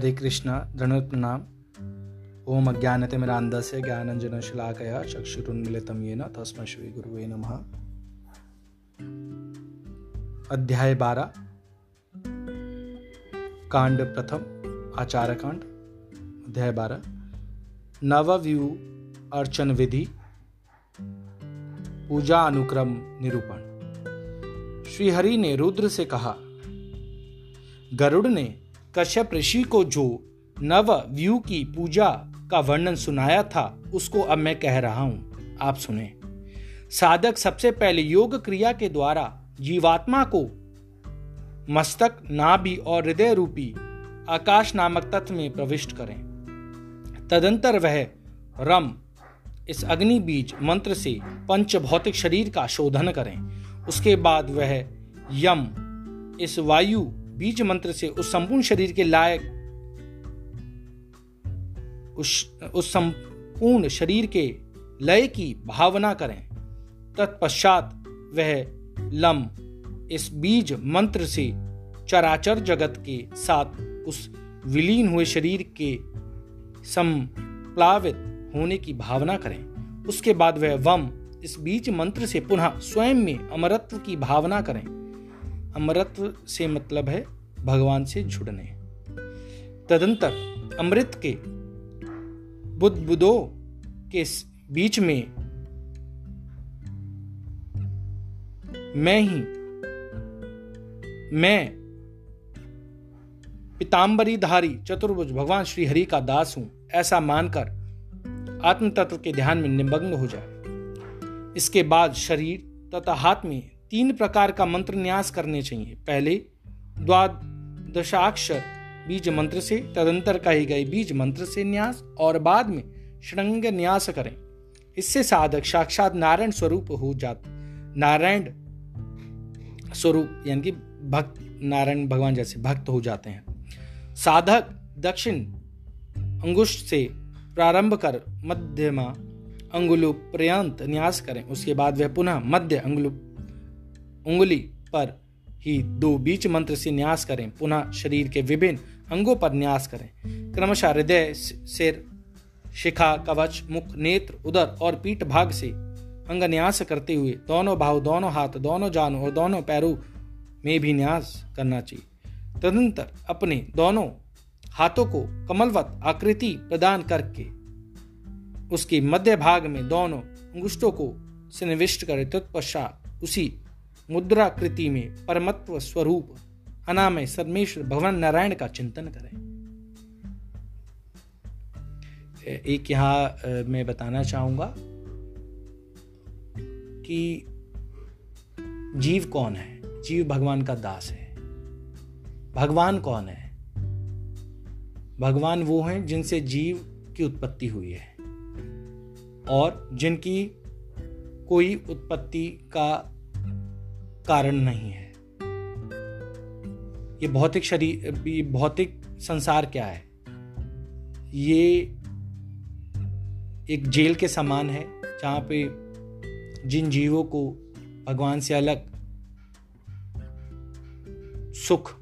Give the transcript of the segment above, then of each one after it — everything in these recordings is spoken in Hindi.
हरे कृष्णा दृढ़ प्रणाम ओम अज्ञानतिमिरान्धस्य ज्ञानञ्जनशलाकया चक्षुरुन्मिलितं तस्मै श्रीगुरुवे नमः। अध्याय बारह। कांड प्रथम आचार कांड अध्याय बारह। नवव्यू अर्चन विधि पूजा अनुक्रम निरूपण। श्रीहरि ने रुद्र से कहा, गरुड़ ने कश्यप ऋषि को जो नव व्यू की पूजा का वर्णन सुनाया था, उसको अब मैं कह रहा हूँ। आप सुने। साधक सबसे पहले योग क्रिया के द्वारा जीवात्मा को मस्तक, नाभि और हृदय रूपी आकाश नामक तत्व में प्रविष्ट करें। तदंतर वह रम, इस अग्नि बीज मंत्र से पंच भौतिक शरीर का शोधन करें। उसके बाद वह यम, इस वायु बीज मंत्र से उस संपूर्ण शरीर के लायक, उस उस संपूर्ण शरीर के लय की भावना करें। तत्पश्चात वह लम इस बीज मंत्र से चराचर जगत के साथ उस विलीन हुए शरीर के संप्लावित होने की भावना करें। उसके बाद वह वम इस बीज मंत्र से पुनः स्वयं में अमरत्व की भावना करें। अमरत्व से मतलब है भगवान से जुड़ने। तदंतर अमृत के बुद्धबुदों के बीच में मैं ही, मैं पिताम्बरीधारी चतुर्भुज भगवान श्री हरि का दास हूँ, ऐसा मानकर आत्म तत्व के ध्यान में निमग्न हो जाए। इसके बाद शरीर तथा हाथ में तीन प्रकार का मंत्र न्यास करने चाहिए। पहले द्वादशाक्षर बीज मंत्र से, तदंतर कहे गए बीज मंत्र से न्यास, और बाद में श्रृंग न्यास करें। इससे साधक साक्षात नारायण स्वरूप हो जाता, नारायण स्वरूप, यानी कि भक्त, नारायण भगवान जैसे भक्त हो जाते हैं। साधक दक्षिण अंगुष्ठ से प्रारंभ कर मध्यमा अंगुलु पर्यंत न्यास करें। उसके बाद वह पुनः मध्य अंगुलु उंगली पर ही दो बीच मंत्र से न्यास करें, पुनः शरीर के विभिन्न अंगों पर न्यास करें। क्रमशः हृदय, सिर, शिखा, कवच, मुख, नेत्र, उदर और पीठ भाग से अंग न्यास करते हुए दोनों भाव, दोनों हाथ, दोनों जानों और दोनों पैरों में भी न्यास करना चाहिए। तदंतर अपने दोनों हाथों को कमलवत आकृति प्रदान करके उसके मध्य भाग में दोनों अंगुष्टों को सन्निविष्ट करें। तत्पश्चात उसी मुद्राकृति में परमत्व स्वरूप अनामय सर्मेश्वर भगवान नारायण का चिंतन करें। एक यहाँ मैं बताना चाहूँगा कि जीव कौन है? जीव भगवान का दास है। भगवान कौन है? भगवान वो हैं जिनसे जीव की उत्पत्ति हुई है। और जिनकी कोई उत्पत्ति का कारण नहीं है। ये भौतिक शरीर, ये भौतिक संसार क्या है? ये एक जेल के समान है, जहाँ पे जिन जीवों को भगवान से अलग सुख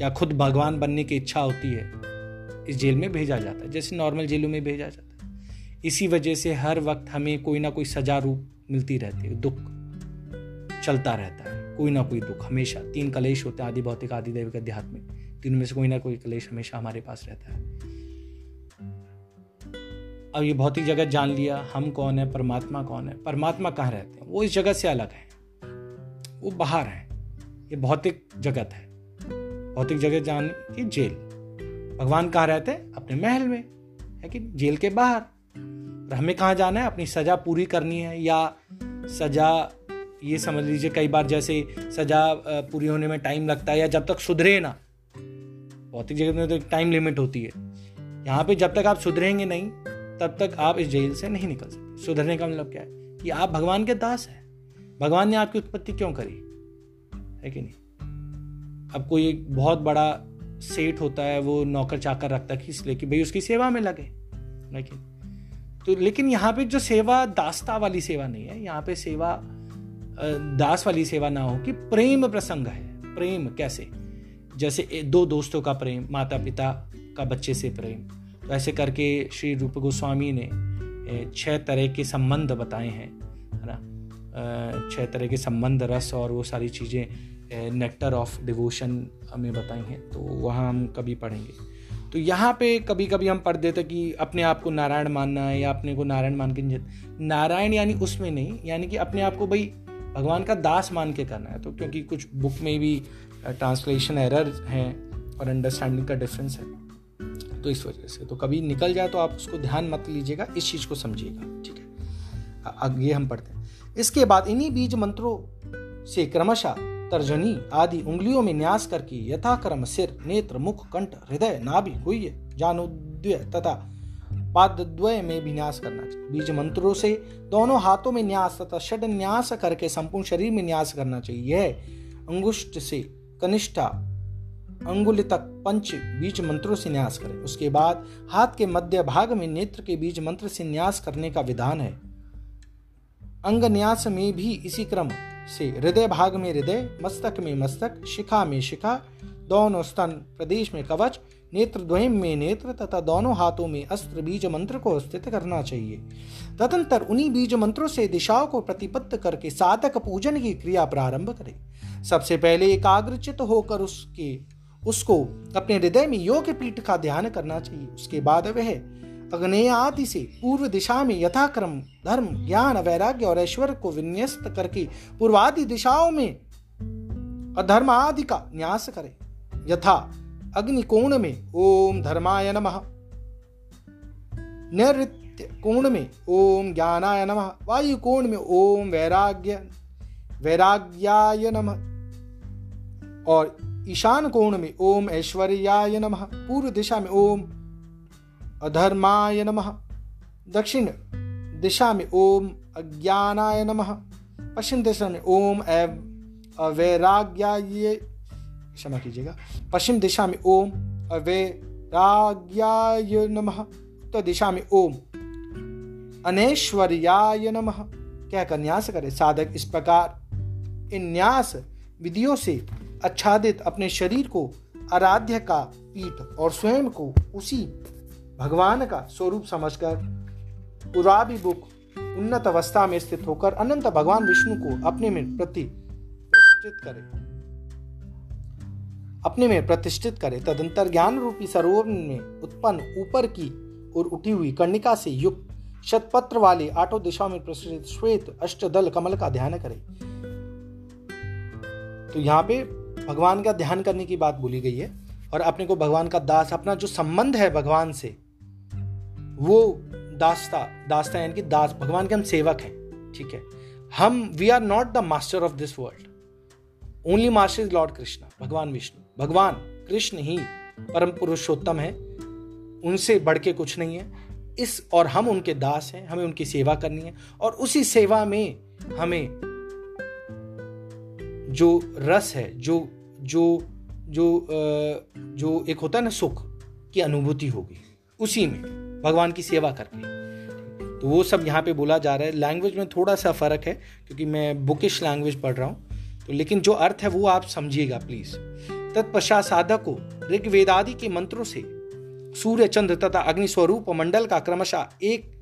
या खुद भगवान बनने की इच्छा होती है, इस जेल में भेजा जाता है, जैसे नॉर्मल जेलों में भेजा जाता है। इसी वजह से हर वक्त हमें कोई ना कोई सजा रूप मिलती रहती है, दुख। चलता रहता है। कोई ना कोई दुख, हमेशा। तीन कलेश होते हैं आदि भौतिक आदि दैविक अध्यात्मिक तीनों में से कोई ना कोई कलेश हमेशा हमारे पास रहता है। अब ये भौतिक जगत जान लिया, हम कौन है, परमात्मा कौन है? परमात्मा कहाँ रहते हैं? वो इस जगत से अलग है। वो बाहर है। ये भौतिक जगत है। भौतिक जगत जान की जेल। भगवान कहाँ रहते हैं? अपने महल में। है कि जेल के बाहर। हमें कहाँ जाना है? अपनी सजा पूरी करनी है या सजा ये समझ लीजिए कई बार जैसे सजा पूरी होने में टाइम लगता है या जब तक सुधरे ना। भौतिक जगत में तो टाइम लिमिट होती है। यहाँ पे जब तक आप सुधरेंगे नहीं, तब तक आप इस जेल से नहीं निकल सकते। सुधरने का मतलब क्या है? कि आप भगवान के दास हैं। भगवान ने आपकी उत्पत्ति क्यों करी? है कि नहीं? अब कोई एक बहुत बड़ा सेठ होता है, वो नौकर चाकर रखता है इसलिए कि भाई उसकी सेवा में लगे। लेकिन तो लेकिन यहाँ पे जो सेवा दास्ता वाली सेवा नहीं है, यहाँ पे सेवा दास वाली सेवा ना हो कि प्रेम प्रसंग है। प्रेम कैसे? जैसे दो दोस्तों का प्रेम माता पिता का बच्चे से प्रेम। तो ऐसे करके श्री रूप गोस्वामी ने छह तरह के संबंध बताए हैं, है ना? छह तरह के संबंध, रस और वो सारी चीज़ें नेक्टर ऑफ़ डिवोशन हमें बताई हैं तो वहाँ हम कभी पढ़ेंगे। तो यहाँ पे कभी कभी हम पढ़ देते कि अपने आप को नारायण मानना है या अपने को नारायण मान के नारायण यानी उसमें नहीं, यानी कि अपने आप को भाई भगवान का दास मान के करना है तो क्योंकि कुछ बुक में भी ट्रांसलेशन एरर हैं और अंडरस्टैंडिंग का डिफरेंस है तो इस वजह से। तो कभी निकल जाए तो आप उसको ध्यान मत लीजिएगा, इस चीज़ को समझिएगा, ठीक है? अब ये हम पढ़ते हैं। इसके बाद इन्हीं बीज मंत्रों से क्रमशः तर्जनी आदि उंगलियों में न्यास करके यथाक्रम सिर, नेत्र, मुख, कंठ, हृदय, नाभि, गुह्य, जानोद्वय तथा पादद्वय में भी न्यास करना चाहिए। बीज मंत्रों से दोनों हाथों में न्यास तथा षड न्यास करके संपूर्ण शरीर में न्यास करना चाहिए। अंगुष्ठ से कनिष्ठा अंगुल तक पंच बीज मंत्रों से न्यास करें। उसके बाद हाथ के मध्य भाग में नेत्र के बीज मंत्र से न्यास करने का विधान है। अंग न्यास में भी इसी क्रम से हृदय भाग में हृदय, मस्तक में मस्तक, शिखा में शिखा, दोनों स्तन प्रदेश में कवच नेत्र द्वयम में नेत्र तथा दोनों हाथों में अस्त्र बीज मंत्र को स्थित करना चाहिए। तदंतर उन्हीं बीज मंत्रों से दिशाओं को प्रतिपत्त करके साधक पूजन की क्रिया प्रारंभ करे। सबसे पहले एकाग्रचित होकर उसके, उसको अपने हृदय में योग पीठ का ध्यान करना चाहिए। उसके बाद वह अग्नेय आदि से पूर्व दिशा में यथाक्रम धर्म, ज्ञान, वैराग्य और ऐश्वर्य को विन्यस्त करके पूर्वादि दिशाओं में अधर्म आदि का न्यास करे। यथा अग्नि कोण में ओम धर्माय नमः। नैत्य कोण में ओम ज्ञानाय नमः। वायु कोण में ओम वैराग्य, वैराग्याय नमः। और ईशान कोण में ओम ऐश्वर्याय नमः। पूर्व दिशा में ओम अधर्माय नमः। दक्षिण दिशा में ओम अज्ञानाय नमः। पश्चिम दिशा में ओम अवैराग्याय क्षमा कीजिएगा। पश्चिम दिशा में ओम अवैराग्याय नमः। उत्तर दिशा में ओम, अनेश्वर्याय नमः। कहकर न्यास करे? साधक इस प्रकार इन न्यास विधियों से आच्छादित अपने शरीर को आराध्य का पीठ और स्वयं को उसी भगवान का स्वरूप समझकर पुराभिमुख उन्नत अवस्था में स्थित होकर अनंत भगवान विष्णु को अपने में प्रति प्रतिष्ठित करे। अपने में प्रतिष्ठित करे, तदंतर ज्ञान रूपी सरोवर में उत्पन्न ऊपर की और उठी हुई कर्णिका से युक्त शतपत्र वाले आठों दिशाओं में प्रसरित श्वेत अष्टदल कमल का ध्यान करे। तो यहाँ पे भगवान का ध्यान करने की बात बोली गई है और अपने को भगवान का दास, अपना जो संबंध है भगवान से, वो दास्ता दास्ता यानी कि दास, भगवान के हम सेवक हैं, ठीक है? हम we are not the master of this world only master is lord Krishna भगवान विष्णु। भगवान, कृष्ण ही परम पुरुषोत्तम है। उनसे बढ़ के कुछ नहीं है। इस और हम उनके दास हैं, हमें उनकी सेवा करनी है और उसी सेवा में हमें जो रस है, जो जो जो जो एक होता है ना सुख की अनुभूति होगी, उसी में भगवान की सेवा करके। तो वो सब यहाँ पे बोला जा रहा है। लैंग्वेज में थोड़ा सा फ़र्क है, क्योंकि मैं बुकिश लैंग्वेज पढ़ रहा हूँ। तो लेकिन जो अर्थ है वो आप समझिएगा प्लीज़ तत्पश्चात साधक को ऋग्वेदादि के मंत्रों से सूर्य चंद्र तथा अग्नि स्वरूप मंडल का क्रमशः एक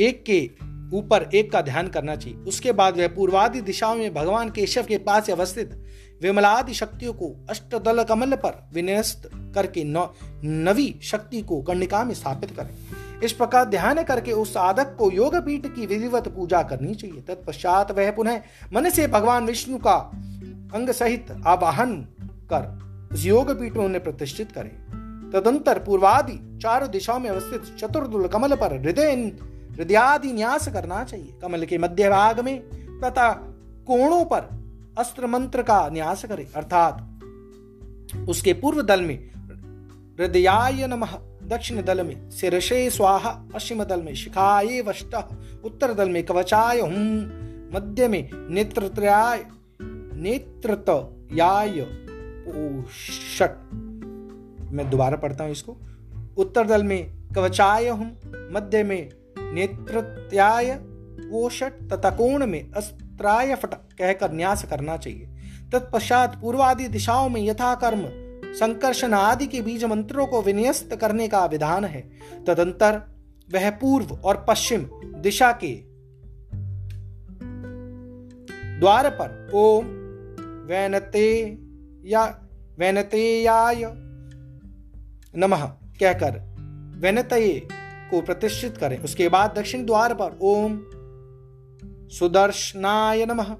एक के ऊपर एक का ध्यान करना चाहिए। उसके बाद वह पूर्वादि दिशाओं में भगवान केशव के पास अवस्थित विमलादि शक्तियों को अष्टदल कमल पर विन्यस्त करके नवी शक्ति को कर्णिका में स्थापित करें। इस प्रकार ध्यान करके उस साधक को योग पीठ की विधिवत पूजा करनी चाहिए। तत्पश्चात वह पुनः मन से भगवान विष्णु का अंग सहित आवाहन कर, उस योग पीठ में उन्हें प्रतिष्ठित करें। तदंतर पूर्वादि चारों दिशाओं में अवस्थित चतुर्दुल कमल पर हृदय हृदयादि न्यास करना चाहिए। कमल के मध्य भाग में तथा कोणों पर अस्त्र मंत्र का न्यास करे। अर्थात उसके पूर्व दल में हृदयाय नमः, दक्षिण दल में सिरशे स्वाहा, पश्चिम दल में शिखाए वष्ट, उत्तर दल में कवचाय हुम मध्य में नेत्रत्रयाय नेत्रतयाय षट मैं दोबारा पढ़ता हूँ इसको। उत्तर दल में कवचाय हुम मध्य में नेत्रत्याय वोषट तथा कोण में अस्त्राय फट कहकर न्यास करना चाहिए। तत्पश्चात पूर्वादि दिशाओं में यथा कर्म संकर्षण आदि के बीज मंत्रों को विन्यस्त करने का विधान है। तदंतर वह पूर्व और पश्चिम दिशा के द्वार पर ओम वैनते या वैनतेयाय नमः कहकर वैनतये को प्रतिष्ठित करें। उसके बाद दक्षिण द्वार पर ओम सुदर्शनाय नमः,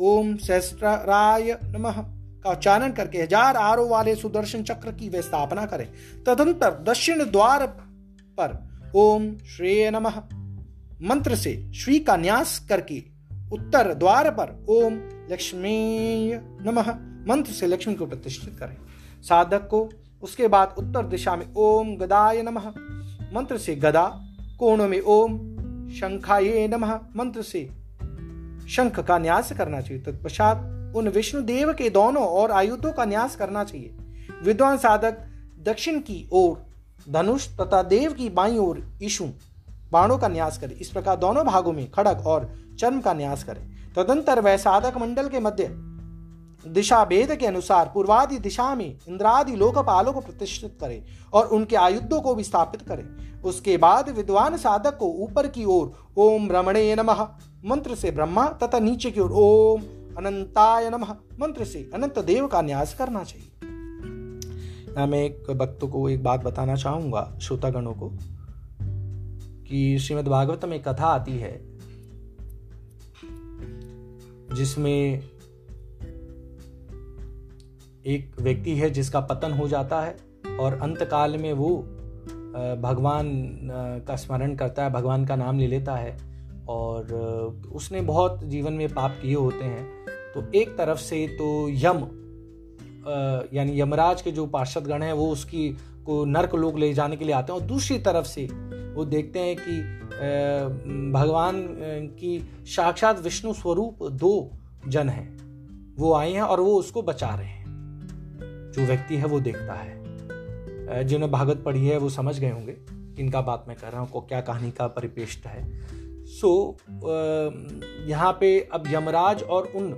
ओम सहस्राय नमः का उच्चारण करके हज़ार आरो वाले सुदर्शन चक्र की वे स्थापना करें। तदंतर दक्षिण द्वार पर ओम श्रेय नमः, मंत्र से श्री का न्यास करके उत्तर द्वार पर ओम लक्ष्मी नमः मंत्र से लक्ष्मी को प्रतिष्ठित करें। साधक को उसके बाद उत्तर दिशा में ओम गदाय नमः मंत्र से गदा, कोणों में ओम शंखाये नमः मंत्र से शंख का न्यास करना चाहिए। तत्पश्चात उन विष्णु देव के दोनों और आयुधों का न्यास करना चाहिए। विद्वान साधक दक्षिण की ओर, धनुष तथा देव की बाई ओर ईशु बाणों का न्यास करे। इस प्रकार दोनों भागों में खड़ग और चर्म का न्यास करे। तदंतर वह साधक मंडल के मध्य दिशा भेद के अनुसार पूर्वादि दिशा में इंद्रादि लोकपालों को प्रतिष्ठित करे और उनके आयुद्धों को भी स्थापित करे। उसके बाद विद्वान साधक को ऊपर की ओर ओम रमणे नमः, मंत्र से ब्रह्मा तथा नीचे की ओर ओम अनंताय नमः, मंत्र से अनंत देव का न्यास करना चाहिए। मैं एक भक्तों को एक बात बताना चाहूँगा, श्रोतागणों को, कि श्रीमद् भागवत में कथा आती है। जिसमें एक व्यक्ति है जिसका पतन हो जाता है और अंतकाल में वो भगवान का स्मरण करता है, भगवान का नाम ले लेता है और उसने बहुत जीवन में पाप किए होते हैं। तो एक तरफ़ से तो यम यानी यमराज के जो पार्षद गण हैं वो उसकी को नर्क लोग ले जाने के लिए आते हैं और दूसरी तरफ़ से वो देखते हैं कि भगवान की साक्षात विष्णु स्वरूप दो जन हैं। वो आए हैं और वो उसको बचा रहे हैं। जो व्यक्ति है वो देखता है। जिन्होंने भागवत पढ़ी है वो समझ गए होंगे किनका बात मैं कर रहा हूँ, को क्या कहानी का परिपेष्ट है। सो यहाँ पे अब यमराज और उन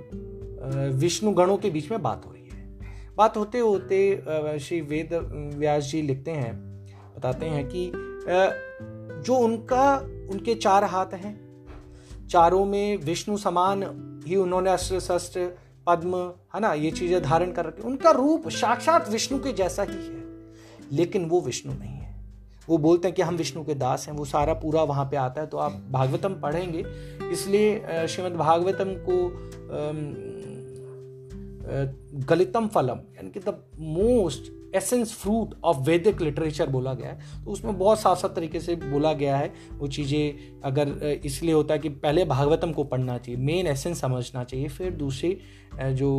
विष्णु गणों के बीच में बात हो रही है। बात होते होते श्री वेद व्यास जी लिखते हैं, बताते हैं कि जो उनका, उनके चार हाथ हैं। चारों में विष्णु समान ही उन्होंने अस्त्र शस्त्र, पद्म, है ना, ये चीज़ें धारण कर रखी। उनका रूप साक्षात विष्णु के जैसा ही है, लेकिन वो विष्णु नहीं है। वो बोलते हैं कि हम विष्णु के दास हैं, वो सारा पूरा वहाँ पे आता है तो आप भागवतम पढ़ेंगे। इसलिए श्रीमद भागवतम को गलितम फलम, यानी कि the most essence fruit of वैदिक लिटरेचर बोला गया है। तो उसमें बहुत साफ़ साफ़ तरीके से बोला गया है वो चीज़ें, अगर इसलिए होता है कि पहले भागवतम को पढ़ना चाहिए मेन एसेंस समझना चाहिए, फिर दूसरे जो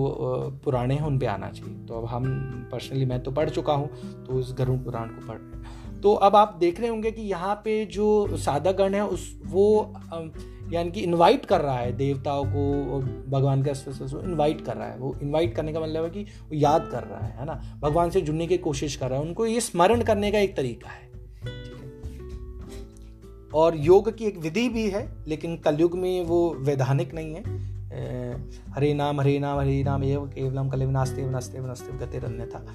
पुराने हैं उन पर आना चाहिए। तो अब हम पर्सनली मैं तो पढ़ चुका हूँ तो उस गरुण पुराण को पढ़ रहे तो अब आप देख रहे होंगे कि यहाँ पे जो सादा गण है, उस, वो यानी कि इनवाइट कर रहा है देवताओं को, भगवान के इनवाइट कर रहा है। वो इनवाइट करने का मतलब है कि वो याद कर रहा है है ना? भगवान से जुड़ने की कोशिश कर रहा है। उनको ये स्मरण करने का एक तरीका है? और योग की एक विधि भी है, लेकिन कलयुग में वो वैधानिक नहीं है। हरे नाम हरे नाम हरे नाम एव केवलम कल नास्ते नास्ते नास्ते गते था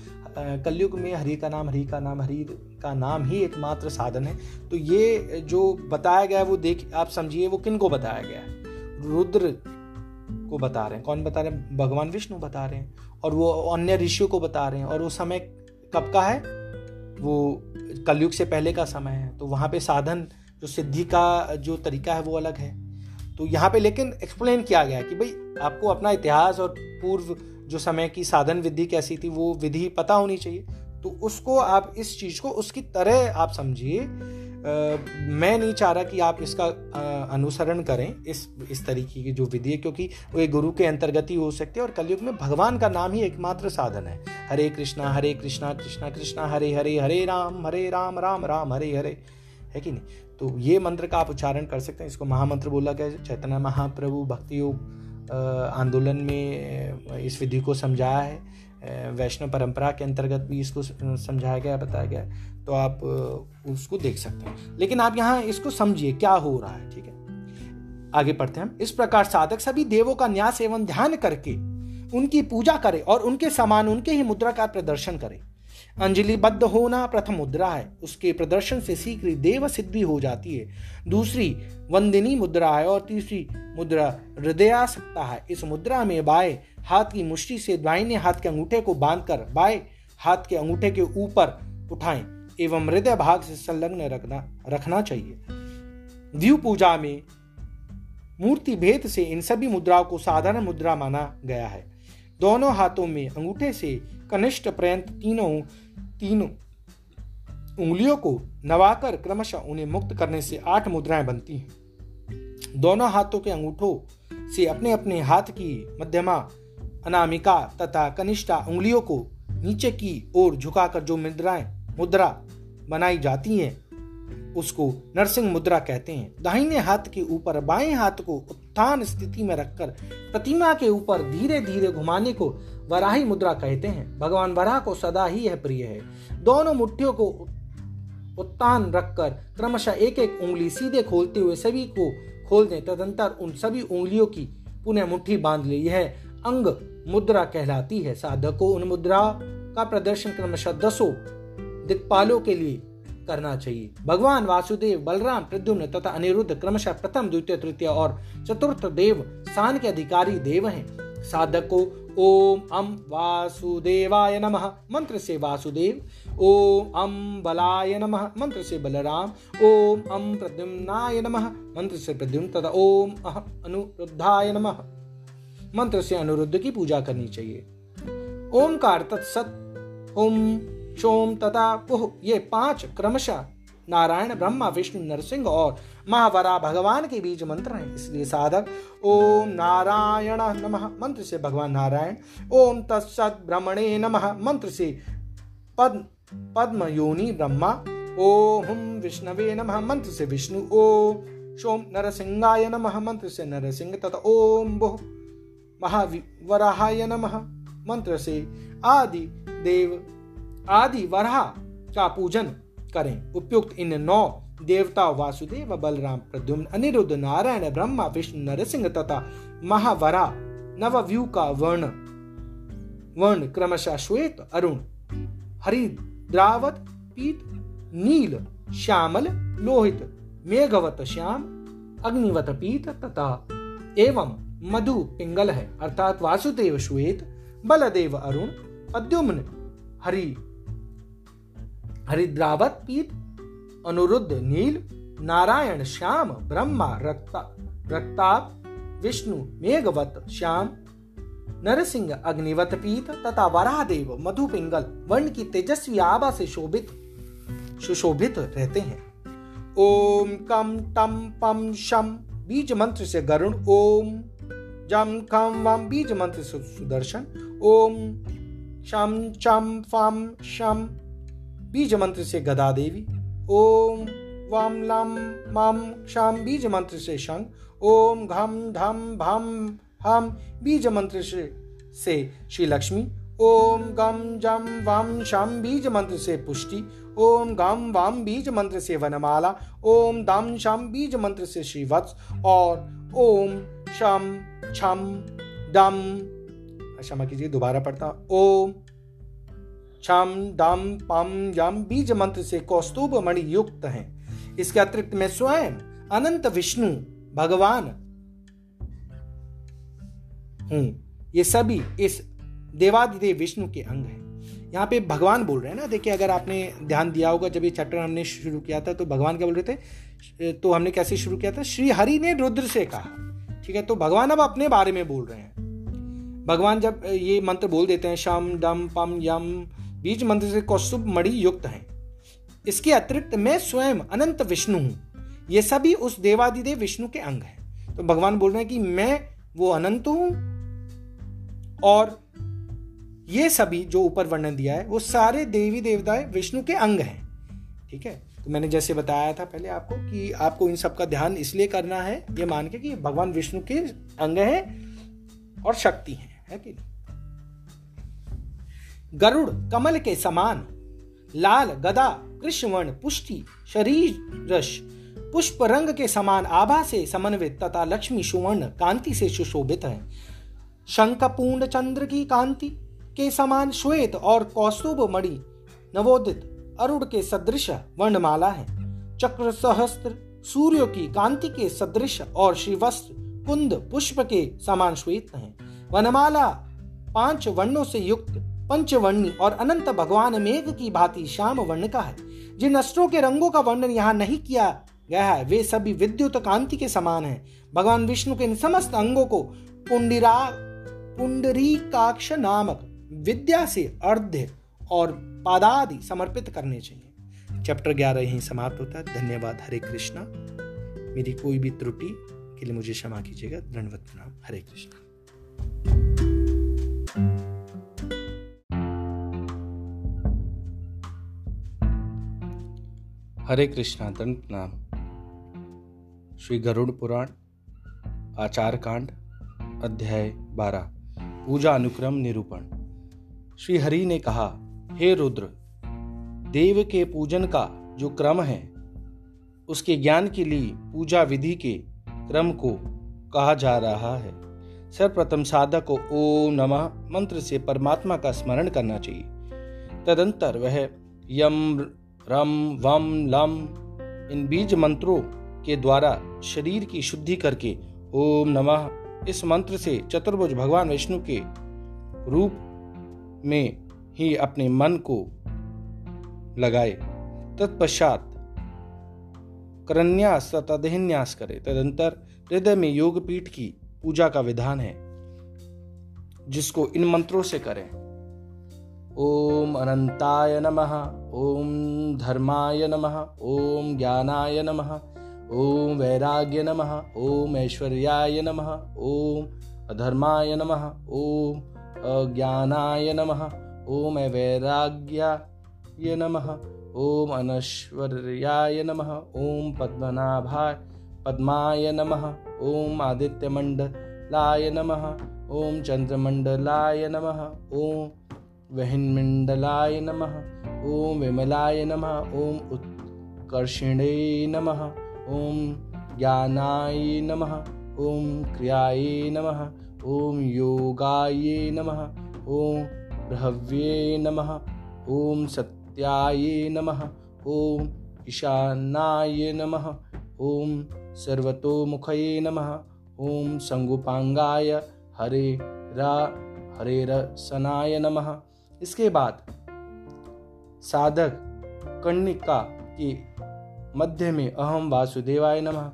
कलयुग में हरि का नाम, हरि का नाम, हरि का नाम ही एकमात्र साधन है। तो ये जो बताया गया है, वो देख, आप समझिए, वो किन को बताया गया है? रुद्र को बता रहे हैं। कौन बता रहे हैं? भगवान विष्णु बता रहे हैं। और वो अन्य ऋषियों को बता रहे हैं। और वो समय कब का है? वो कलयुग से पहले का समय है। तो वहाँ पे साधन, जो सिद्धि का, जो तरीका है, वो अलग है। तो यहाँ पे लेकिन एक्सप्लेन किया गया कि भाई, आपको अपना इतिहास और पूर्व जो समय की साधन विधि कैसी थी, वो विधि पता होनी चाहिए। तो उसको आप इस चीज़ को उसकी तरह आप समझिए। मैं नहीं चाह रहा कि आप इसका अनुसरण करें इस इस तरीके की जो विधि है, क्योंकि वो एक गुरु के अंतर्गत ही हो सकती है और कलयुग में भगवान का नाम ही एकमात्र साधन है। हरे कृष्णा हरे कृष्णा कृष्णा कृष्णा, हरे हरे हरे राम हरे राम राम राम, हरे हरे। है कि नहीं? तो ये मंत्र का आप उच्चारण कर सकते हैं। इसको महामंत्र बोला गया चैतन्य महाप्रभु भक्ति योग आंदोलन में इस विधि को समझाया है। वैष्णव परंपरा के अंतर्गत भी इसको समझाया गया, बताया गया तो आप उसको देख सकते हैं। लेकिन आप यहाँ इसको समझिए, क्या हो रहा है, ठीक है? आगे पढ़ते हैं हम। इस प्रकार साधक सभी देवों का न्यास एवं ध्यान करके उनकी पूजा करे और उनके समान उनके ही मुद्रा का प्रदर्शन करे। अंजलिबद्ध होना प्रथम मुद्रा है। उसके प्रदर्शन से शीघ्र देव सिद्धि हो जाती है। दूसरी, वंदिनी मुद्रा है और तीसरी मुद्रा हृदया सकता है। इस मुद्रा में बाएँ हाथ की मुष्टि से दाहिने हाथ के अंगूठे को बांधकर बाएँ हाथ के अंगूठे के ऊपर उठाएँ एवं हृदय भाग से संलग्न रखना रखना चाहिए। दीव पूजा में मूर्ति भेद से इन सभी मुद्राओं को साधारण मुद्रा माना गया है। दोनों हाथों में अंगूठे से कनिष्ठ पर्यंत तीनों तीनों उंगलियों को नवाकर क्रमशः उन्हें मुक्त करने से आठ मुद्राएँ बनती हैं। दोनों हाथों के अंगूठों से अपने अपने हाथ की मध्यमा अनामिका तथा कनिष्ठा उंगलियों को नीचे की ओर झुकाकर जो मुद्राएँ, मुद्रा बनाई जाती हैं, उसको नरसिंह मुद्रा कहते हैं। दाहिने हाथ के ऊपर बाएँ हाथ को उत्थान स्थिति में रखकर प्रतिमा के ऊपर धीरे धीरे घुमाने को वराही मुद्रा कहते हैं। भगवान वराह को सदा ही यह प्रिय है। दोनों मुठ्ठियों को उत्तान रखकर क्रमशः एक एक उंगली सीधे खोलते हुए सभी को खोल दें। तदंतर उन सभी उंगलियों की पुनः मुट्ठी बाँध ले। यह अंग मुद्रा कहलाती है। साधक उन मुद्रा का प्रदर्शन क्रमशः दसों दिक्पालों के लिए करना चाहिए। भगवान वासुदेव, बलराम, प्रद्युम्न तथा अनिरुद्ध क्रमशः प्रथम, द्वितीय, तृतीय और चतुर्थ देव, स्थान के अधिकारी देव हैं। साधक को ओम अम वासुदेवाय नमः। मंत्र से वासुदेव। ओम अम बलाय नमः। मंत्र से बलराम। ओम अम प्रद्युम्नाय नमः। मंत्र से प्रद्युम्न तथा ओम अह अनुरुद्धाय नमः। मंत्र से अनुरुद्ध की पूजा करनी चाहिए। ओमकार तत्सत। ओम शोम तथा पुह। ये पाँच क्रमशः नारायण, ब्रह्मा, विष्णु, नरसिंह और महावरा भगवान के बीच मंत्र हैं, इसलिए साधक, ओम नारायण नमः, मंत्र से भगवान नारायण, ओम तत्सत ब्रह्मणे नमः, मंत्र से पद्म पद्म योनि ब्रह्मा, ओम विष्णवे नमः, मंत्र से विष्णु, ओम सोम नरसिंहाय नमः, मंत्र से नरसिंह तथा ओम बहु महावराहाय नमः, मंत्र से आदि देव, आदि वरहा का पूजन करें। उपयुक्त इन नौ देवता वासुदेव, बलराम प्रद्युम्न, अनिरुद्ध, नारायण, ब्रह्मा, विष्णु, नरसिंह तथा महावरा नवव्यू का वर्ण। वर्ण क्रमशः श्वेत, अरुण हरिद्रावत पीत, नील, श्यामल, लोहित, मेघवत, श्याम, अग्निवत, पीत तथा एवं मधु, पिंगल है। अर्थात वासुदेव श्वेत, बलदेव अरुण पद्युम्न हरि, हरिद्रावत, पीत अनुरुद्ध नील, नारायण, श्याम, ब्रह्मा, रक्ता, रक्ताप, विष्णु, मेघवत, श्याम, नरसिंह, अग्निवत पीत तथा वरादेव मधुपिंगल, वर्ण की तेजस्वी आभा से शोभित, सुशोभित रहते हैं। ओम कम टम पम शम, बीज मंत्र से गरुण, ओम जम खम वम, बीज मंत्र से सुदर्शन, ओम शम चम फम शम, बीज मंत्र से गदा देवी ओम वाम लम मम क्षम बीज मंत्र से शंख, ओम घम धम भम हम बीज मंत्र से से श्री लक्ष्मी, ओम गम जम वम शम बीज मंत्र से पुष्टि, ओम गम वम बीज मंत्र से वनमाला, ओम दम शम बीज मंत्र से श्री वत्स और ओम शम छम दम। क्षमा कीजिए, दोबारा पढ़ता ओम छम, दम, पम, यम, बीज मंत्र से कौस्तुभ मणि युक्त हैं। इसके अतिरिक्त मैं स्वयं अनंत विष्णु, भगवान हूँ। ये सभी इस देवादिदेव विष्णु के अंग हैं। यहाँ पे भगवान बोल रहे हैं ना, देखिए अगर आपने ध्यान दिया होगा, जब ये चैप्टर हमने शुरू किया था तो भगवान क्या बोल रहे थे? तो हमने कैसे शुरू किया था? श्री हरि ने रुद्र से कहा। ठीक है तो भगवान अब अपने बारे में बोल रहे हैं। भगवान जब ये मंत्र बोल देते हैं, शम डम पम, यम बीज मंत्र से कौस्तुभ मणि युक्त हैं। इसके अतिरिक्त मैं स्वयं अनंत विष्णु हूँ। ये सभी उस देवादिदेव विष्णु के अंग हैं। तो भगवान बोल रहे हैं कि मैं वो अनंत हूँ और ये सभी जो ऊपर वर्णन दिया है, वो सारे देवी देवता विष्णु के अंग हैं। ठीक है? तो मैंने जैसे बताया था पहले आपको कि आपको इन सब का ध्यान इसलिए करना है, ये मान के कि भगवान विष्णु के अंग हैं और शक्ति हैं, है कि नहीं? गरुड़ कमल के समान, लाल गदा, कृष्णवर्ण, पुष्टि, शरीर पुष्प रंग के समान आभा से समन्वित तथा लक्ष्मी सुवर्ण कांति से सुशोभित है। शंखपूर्ण चंद्र की कांति के समान श्वेत और कौस्तुभ मणि नवोदित अरुण के सदृश वर्णमाला है। चक्र सहस्त्र सूर्य की कांति के सदृश और श्रीवस्त्र कुंद पुष्प के समान श्वेत है। वनमाला पाँच वर्णों से युक्त पंचवर्णी और अनंत भगवान मेघ की भांति श्याम वर्ण का है। जिन अस्त्रों के रंगों का वर्णन यहाँ नहीं किया गया है, वे सभी विद्युत कांति के समान हैं। भगवान विष्णु के इन समस्त अंगों को पुंडिरा, पुंडरीकाक्ष नामक विद्या से अर्ध्य और पादादि समर्पित करने चाहिए। चैप्टर ग्यारह यही समाप्त होता है। धन्यवाद। हरे कृष्णा। मेरी कोई भी त्रुटि के लिए मुझे क्षमा कीजिएगा। दंडवत प्रणाम। हरे कृष्णा। हरे कृष्णा दंड प्रणाम श्री गरुड़ पुराण आचार कांड अध्याय बारह, पूजा अनुक्रम निरूपण। श्री हरि ने कहा, हे रुद्र, देव के पूजन का जो क्रम है, उसके ज्ञान के लिए पूजा विधि के क्रम को कहा जा रहा है। सर्वप्रथम साधक को ओम नमः मंत्र से परमात्मा का स्मरण करना चाहिए। तदंतर वह यम रम, वम, लम, इन बीज मंत्रों के द्वारा शरीर की शुद्धि करके ओम नमः। इस मंत्र से चतुर्भुज भगवान विष्णु के रूप में ही अपने मन को लगाए। तत्पश्चात करन्यास तथा देहन्यास करे। तदंतर हृदय में योग पीठ की पूजा का विधान है, जिसको इन मंत्रों से करें। ओम अनंताय नमः। ओम धर्माय नमः ओम ज्ञानाय नमः ओम वैराग्य नमः ओम ऐश्वर्याय नमः ओम अधर्माय नमः ओम अज्ञानाय नमः ओम वैराग्याय नमः ओम अनश्वर्याय नमः ओम पद्मनाभाय पद्माय नमः ओम आदित्यमंडलाय नमः ओम चंद्रमंडलाय नमः ओम वहिन्मण्डलाय नमः ॐ विमलाय नमः ॐ उत्कर्षिणे नमः ॐ ज्ञानाय नमः ॐ क्रियाय नमः ॐ योगाय नमः ॐ बृहव्ये नमः ॐ सत्याय नमः ॐ ईशानाय नमः ॐ सर्वतोमुखये नमः ॐ संगुपांगाय हरे रा हरे रसनाय नमः इसके बाद साधक कर्णिका के मध्य में अहम वासुदेवाय नमः।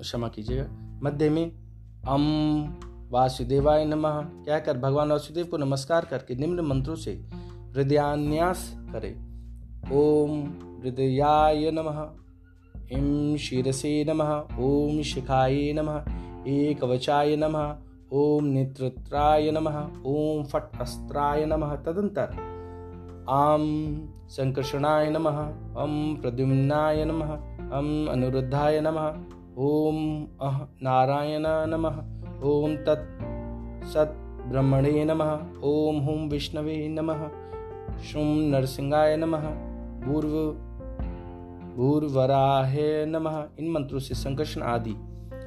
क्षमा कीजिएगा। मध्य में अम वासुदेवाय नमः। कहकर भगवान वासुदेव को नमस्कार करके निम्न मंत्रों से हृदयान्यास करे। ओम हृदयाय नमः। इम शिरसे नमः। ओम शिखाय नमः। एक वचाय नमः। ओम नेत्रत्राय नमः, ओम फट अस्त्राय नमः तदंतर आम संकर्षणाय नमः, अम प्रद्युम्नाय नमः, अम अनुरुद्धाय नमः, ओम अह नारायण नमः, ओम तत् सत् ब्रह्मणे नमः, ओम हुम विष्णवे नमः शुम नरसिंहाय नमः, भूर्व भूर्वराहे नमः। इन मंत्रों से संकर्षण आदि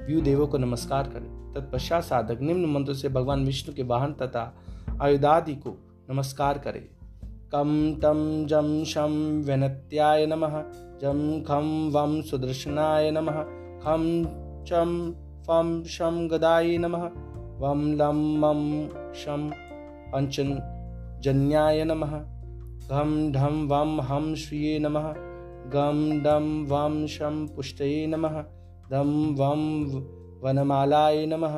व्यू देवों को नमस्कार करें। तत्पश्चात साधक निम्न मंत्र से भगवान विष्णु के वाहन तथा आयुधादि को नमस्कार करे। कम तम जम शम वनत्याय नमः जम खम वम सुदर्शनाय नमः खम चम फम शम गदाय नमः वम लम मम शम पंचन जन्याय नमः घम ढम वम हम श्रिये नम गम डम वम शम पुष्टये नमः दम वम वनमालाय नमः।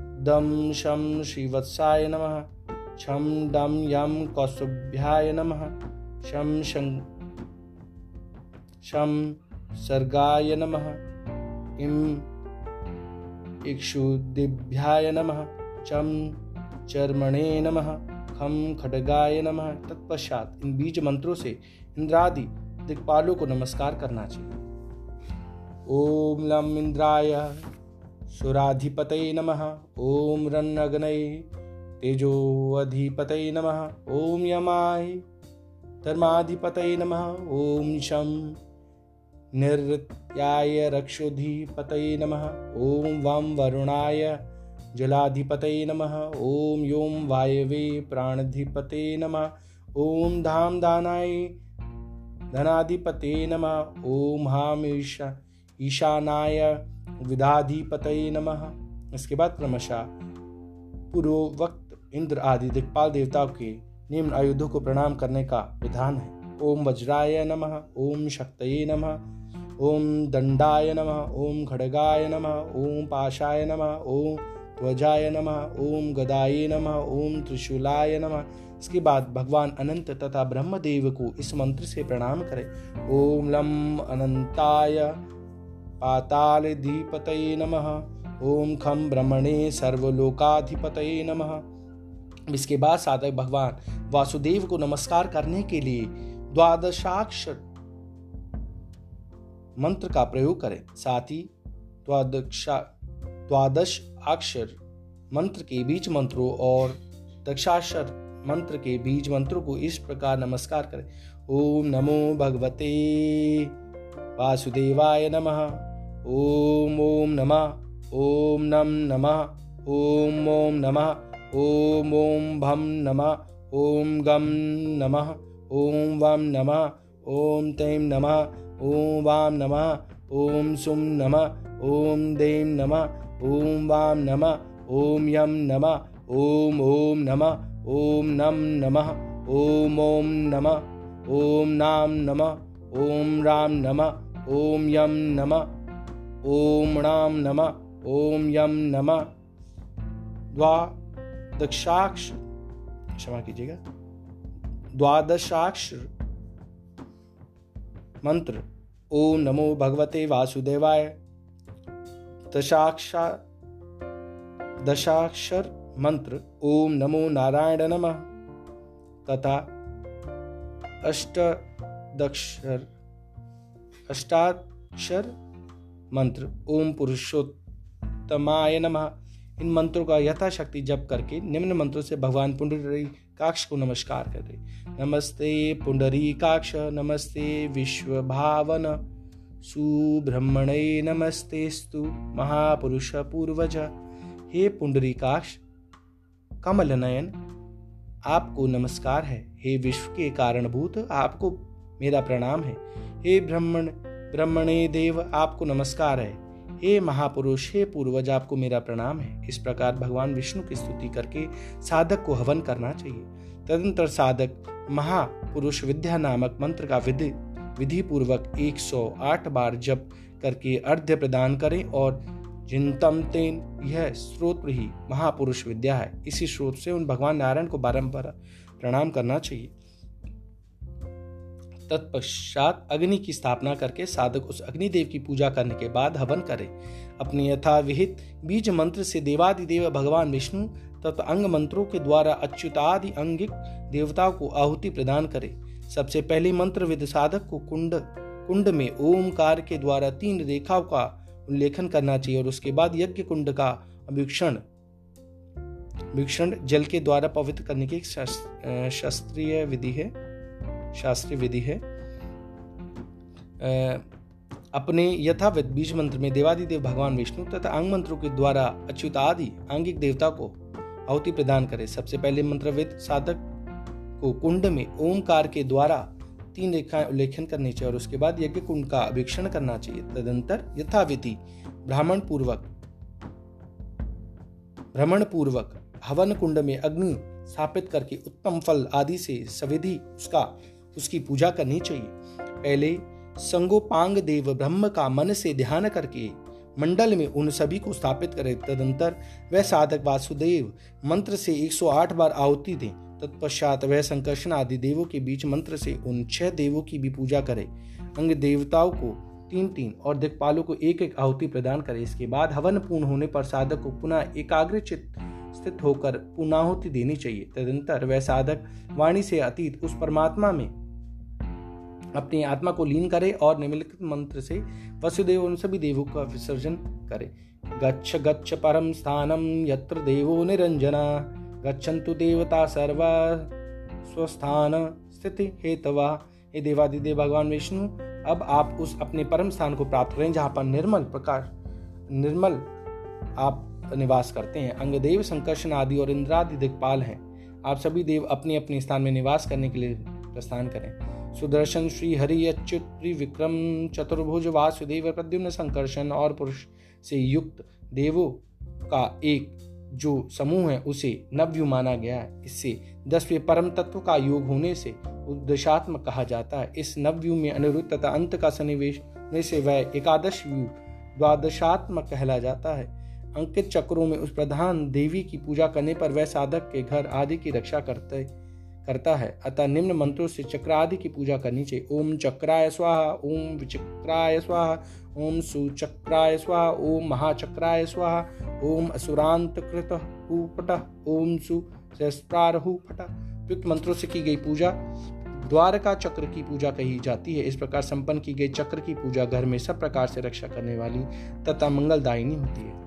दम शम श्रीवत्साय नमः। छम डम यम कौस्तुभ्याय नमः। शम शम सर्गाय नमः। इम इक्षुदिभ्याय नमः। चम चर्मणे नमः। खम खडगाय नमः। तत्पश्चात इन बीज मंत्रों से इंद्रादि दिक्पालों को नमस्कार करना चाहिए। ओम लम इंद्राय। सुराधिपतये नमः। ॐ रन्नग्नये। तेजोऽधिपतये नमः। ॐ यमाय। धर्माधिपतये नमः। ॐ शं। निरृत्याय रक्षोधिपतये नमः। ॐ वं वरुणाय। जलाधिपतये नमः। ॐ यों वायवे प्राणधिपते नमः। ॐ धाम दानाय। धनाधिपते नमः। ॐ हाम ईशा ईशानाय। विधाधिपतये नमः। इसके बाद क्रमशः पूर्वोक्त इंद्र आदि दिक्पाल देवताओं के निम्न आयुधों को प्रणाम करने का विधान है। ओम वज्राय नमः, ओम शक्तये नमः, ओम दंडाय नमः, ओम खड़गाय नमः, ओम पाशाय नमः, ओम ध्वजाय नमः, ओम गदाय नमः, ओम त्रिशूलाय नमः। इसके बाद भगवान अनंत तथा ब्रह्मदेव को इस मंत्र से प्रणाम करें। ओम लम अनंताय पाताल धीपत नमः। ओम खम ब्रह्मणे सर्वलोकाधिपत नमः। इसके बाद साधक भगवान वासुदेव को नमस्कार करने के लिए द्वादशाक्षर मंत्र का प्रयोग करें। साथ ही द्वादश अक्षर मंत्र के बीच मंत्रों और दक्षाक्षर मंत्र के बीज मंत्रों को इस प्रकार नमस्कार करें। ओम नमो भगवते वासुदेवाय नमः। ॐ ॐ नमः ॐ नं नमः ॐ ॐ नमः ॐ ॐ भं नमः ॐ गं नमः ॐ वं नमः ॐ तैं नमः ॐ वां नमः ॐ सुं नमः ॐ दें नमः ॐ वां नमः ॐ यं नमः ॐ ॐ नमः ॐ नं नमः ॐ ॐ नमः ॐ नां नमः ॐ रां नमः ॐ यं नमः ओम राम नमः, ओम यम नमः। द्वा दक्षाक्ष, क्षमा कीजिएगा। द्वादशाक्षर मंत्र ओम नमो भगवते वासुदेवाय। दशाक्षा, दशाक्षर मंत्र, ओम नमो नारायण नम। तथा अष्टदक्षर, अष्टाक्षर मंत्र, ओम पुरुषोत्तमाय नमः। इन मंत्रों का यथाशक्ति जप करके निम्न मंत्रों से भगवान पुंडरी काक्ष को नमस्कार करें नमस्ते पुंडरी काक्ष, नमस्ते विश्व भावन सुब्रह्मणे नमस्तेस्तु, महापुरुष पूर्वज। हे पुंडरी काक्ष कमल नयन आपको नमस्कार है। हे विश्व के कारणभूत, आपको मेरा प्रणाम है। हे ब्रह्मण ब्रह्मणे देव, आपको नमस्कार है। हे महापुरुष, हे पूर्वज, आपको मेरा प्रणाम है। इस प्रकार भगवान विष्णु की स्तुति करके साधक को हवन करना चाहिए। तदंतर साधक महापुरुष विद्या नामक मंत्र का विधि विधि पूर्वक 108 बार जप करके अर्ध्य प्रदान करें और जिनतम तेन, यह स्रोत ही महापुरुष विद्या है। इसी स्रोत से उन भगवान नारायण को बारंबार प्रणाम करना चाहिए। तत्पश्चात अग्नि की स्थापना करके साधक उस अग्निदेव की पूजा करने के बाद हवन करे। अपने यथाविहित बीज मंत्र से देवादिदेव भगवान विष्णु तथा अंग मंत्रों के द्वारा अच्युतादि अंगिक देवताओं को आहुति प्रदान करे। सबसे पहले मंत्र विद साधक को कुंड कुंड में ओमकार के द्वारा तीन रेखाओं का उल्लेखन करना चाहिए और उसके बाद यज्ञ कुंड का अभिक्षण वीक्षण जल के द्वारा पवित्र करने की शास्त्रीय विधि है। शास्त्रीय विधि है। अपने यथाविध बीज मंत्र में देवादिदेव भगवान विष्णु तथा अंग मंत्रों के द्वारा अच्युत आदि आंगिक देवता को आहुति प्रदान करे। सबसे पहले मंत्रविद साधक को कुंड में ओमकार के द्वारा तीन रेखाएँ उल्लेखन करनी चाहिए और उसके बाद यज्ञ कुंड का अभिक्षण करना चाहिए। तदंतर यथाविधि ब्राह्मण पूर्वक भ्रमण पूर्वक हवन कुंड में अग्नि स्थापित करके उत्तम फल आदि से सविधि उसका उसकी पूजा करनी चाहिए। पहले संगोपांग देव ब्रह्म का मन से ध्यान करके मंडल में उन सभी को स्थापित करें। तदंतर वह साधक वासुदेव मंत्र से 108 बार आहुति दें। तत्पश्चात वह संकर्षण आदि देवों के बीच मंत्र से उन छह देवों की भी पूजा करे। अंग देवताओं को तीन तीन और दिक्पालों को एक एक आहुति प्रदान करे। इसके बाद हवन पूर्ण होने पर साधक को पुनः एकाग्रचित स्थित होकर पुनाहुति देनी चाहिए। तदंतर वह साधक वाणी से अतीत उस परमात्मा में अपनी आत्मा को लीन करे और निम्नलिखित मंत्र से वसुदेव उन सभी देवों का विसर्जन करे। गच्छ गच्छ परम स्थानम, यत्र देवो निरंजना। गच्छन्तु देवता सर्वा स्वस्थान स्थिति हेतवा। हे देवादिदेव भगवान विष्णु, अब आप उस अपने परम स्थान को प्राप्त करें जहाँ पर निर्मल प्रकाश निर्मल आप निवास करते हैं। अंगदेव, संकर्षण आदि और इंद्रादि दिक्पाल हैं। आप सभी देव अपने अपने स्थान में निवास करने के लिए प्रस्थान करें। सुदर्शन श्री हरि अच्युत विक्रम चतुर्भुज वासुदेव प्रद्युम्न संकर्षण और पुरुष से युक्त देवों का एक जो समूह है, उसे नव्यु माना गया है। इससे दसवें परम तत्व का योग होने से उद्देशात्मक कहा जाता है। इस नवव्यू में अनिरुद्ध तथा अंत का सन्निवेश से वह एकादश व्यू, द्वादशात्मक कहला जाता है। अंकित चक्रों में उस प्रधान देवी की पूजा करने पर वह साधक के घर आदि की रक्षा करते करता है। अतः निम्न मंत्रों से चक्र आदि की पूजा करनी चाहिए। ओम चक्राय स्वाहा, ओम विचक्राय स्वाहा, ओम सुचक्राय स्वाहा, ओम महाचक्राय स्वाहा, ओम असुरांत कृत ओम सु युक्त मंत्रों से की गई पूजा, द्वारका चक्र की पूजा कही जाती है। इस प्रकार संपन्न की गई चक्र की पूजा घर में सब प्रकार से रक्षा करने वाली तथा मंगलदायिनी होती है।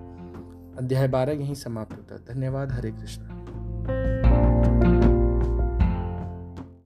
अध्याय बारह यहीं समाप्त होता है। धन्यवाद। हरे कृष्ण।